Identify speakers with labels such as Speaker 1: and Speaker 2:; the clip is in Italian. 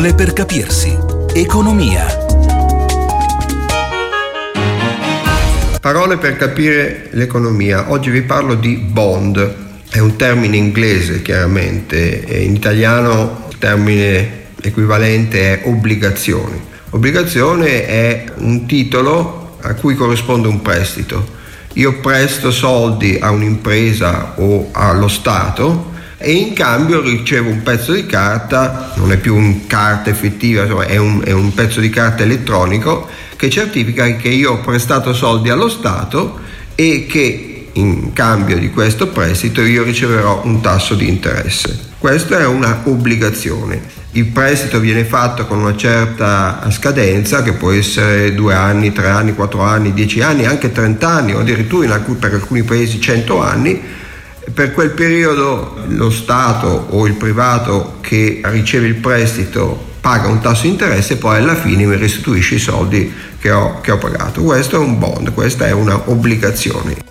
Speaker 1: Parole per capirsi. Economia.
Speaker 2: Parole per capire l'economia. Oggi vi parlo di bond. È un termine inglese chiaramente, in italiano il termine equivalente è obbligazioni. Obbligazione è un titolo a cui corrisponde un prestito. Io presto soldi a un'impresa o allo Stato e in cambio ricevo un pezzo di carta, non è più un carta effettiva, insomma è un, è un pezzo di carta elettronico che certifica che io ho prestato soldi allo Stato e che in cambio di questo prestito io riceverò un tasso di interesse. Questa è una obbligazione. Il prestito viene fatto con una certa scadenza, che può essere due anni, tre anni, quattro anni, dieci anni, anche 30 anni o addirittura alcuni, per alcuni paesi 100 anni per quel periodo lo Stato o il privato che riceve il prestito paga un tasso di interesse e poi alla fine mi restituisce i soldi che ho, che ho pagato. Questo è un bond, questa è una obbligazione.